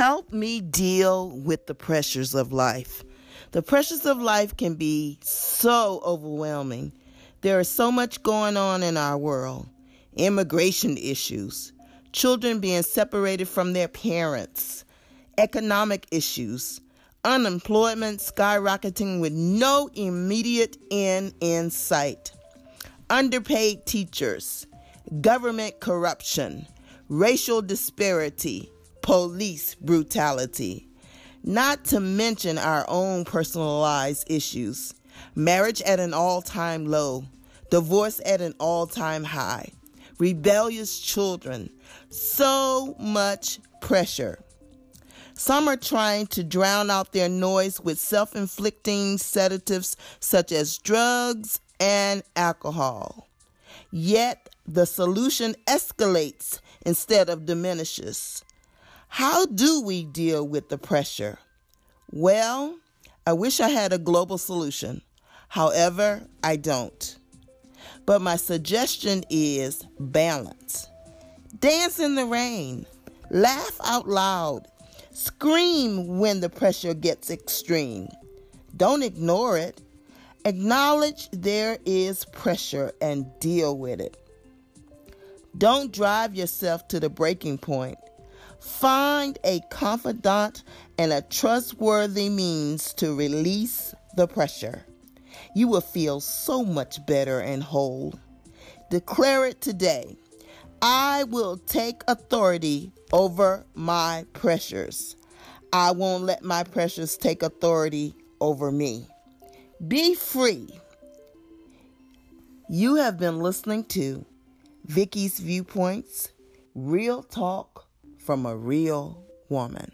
help me deal with the pressures of life. The pressures of life can be so overwhelming. There is so much going on in our world immigration issues, children being separated from their parents, economic issues, unemployment skyrocketing with no immediate end in sight, underpaid teachers, government corruption, racial disparity, police brutality, not to mention our own personalized issues, marriage at an all time low, divorce at an all time high, rebellious children, so much pressure. Some are trying to drown out their noise with self inflicting sedatives such as drugs and alcohol. Yet the solution escalates instead of diminishes. How do we deal with the pressure? Well, I wish I had a global solution. However, I don't. But my suggestion is balance. Dance in the rain. Laugh out loud. Scream when the pressure gets extreme. Don't ignore it. Acknowledge there is pressure and deal with it. Don't drive yourself to the breaking point. Find a confidant and a trustworthy means to release the pressure. You will feel so much better and whole. Declare it today. I will take authority over my pressures. I won't let my pressures take authority over me. Be free. You have been listening to Vicky's Viewpoints, Real Talk from a Real Woman.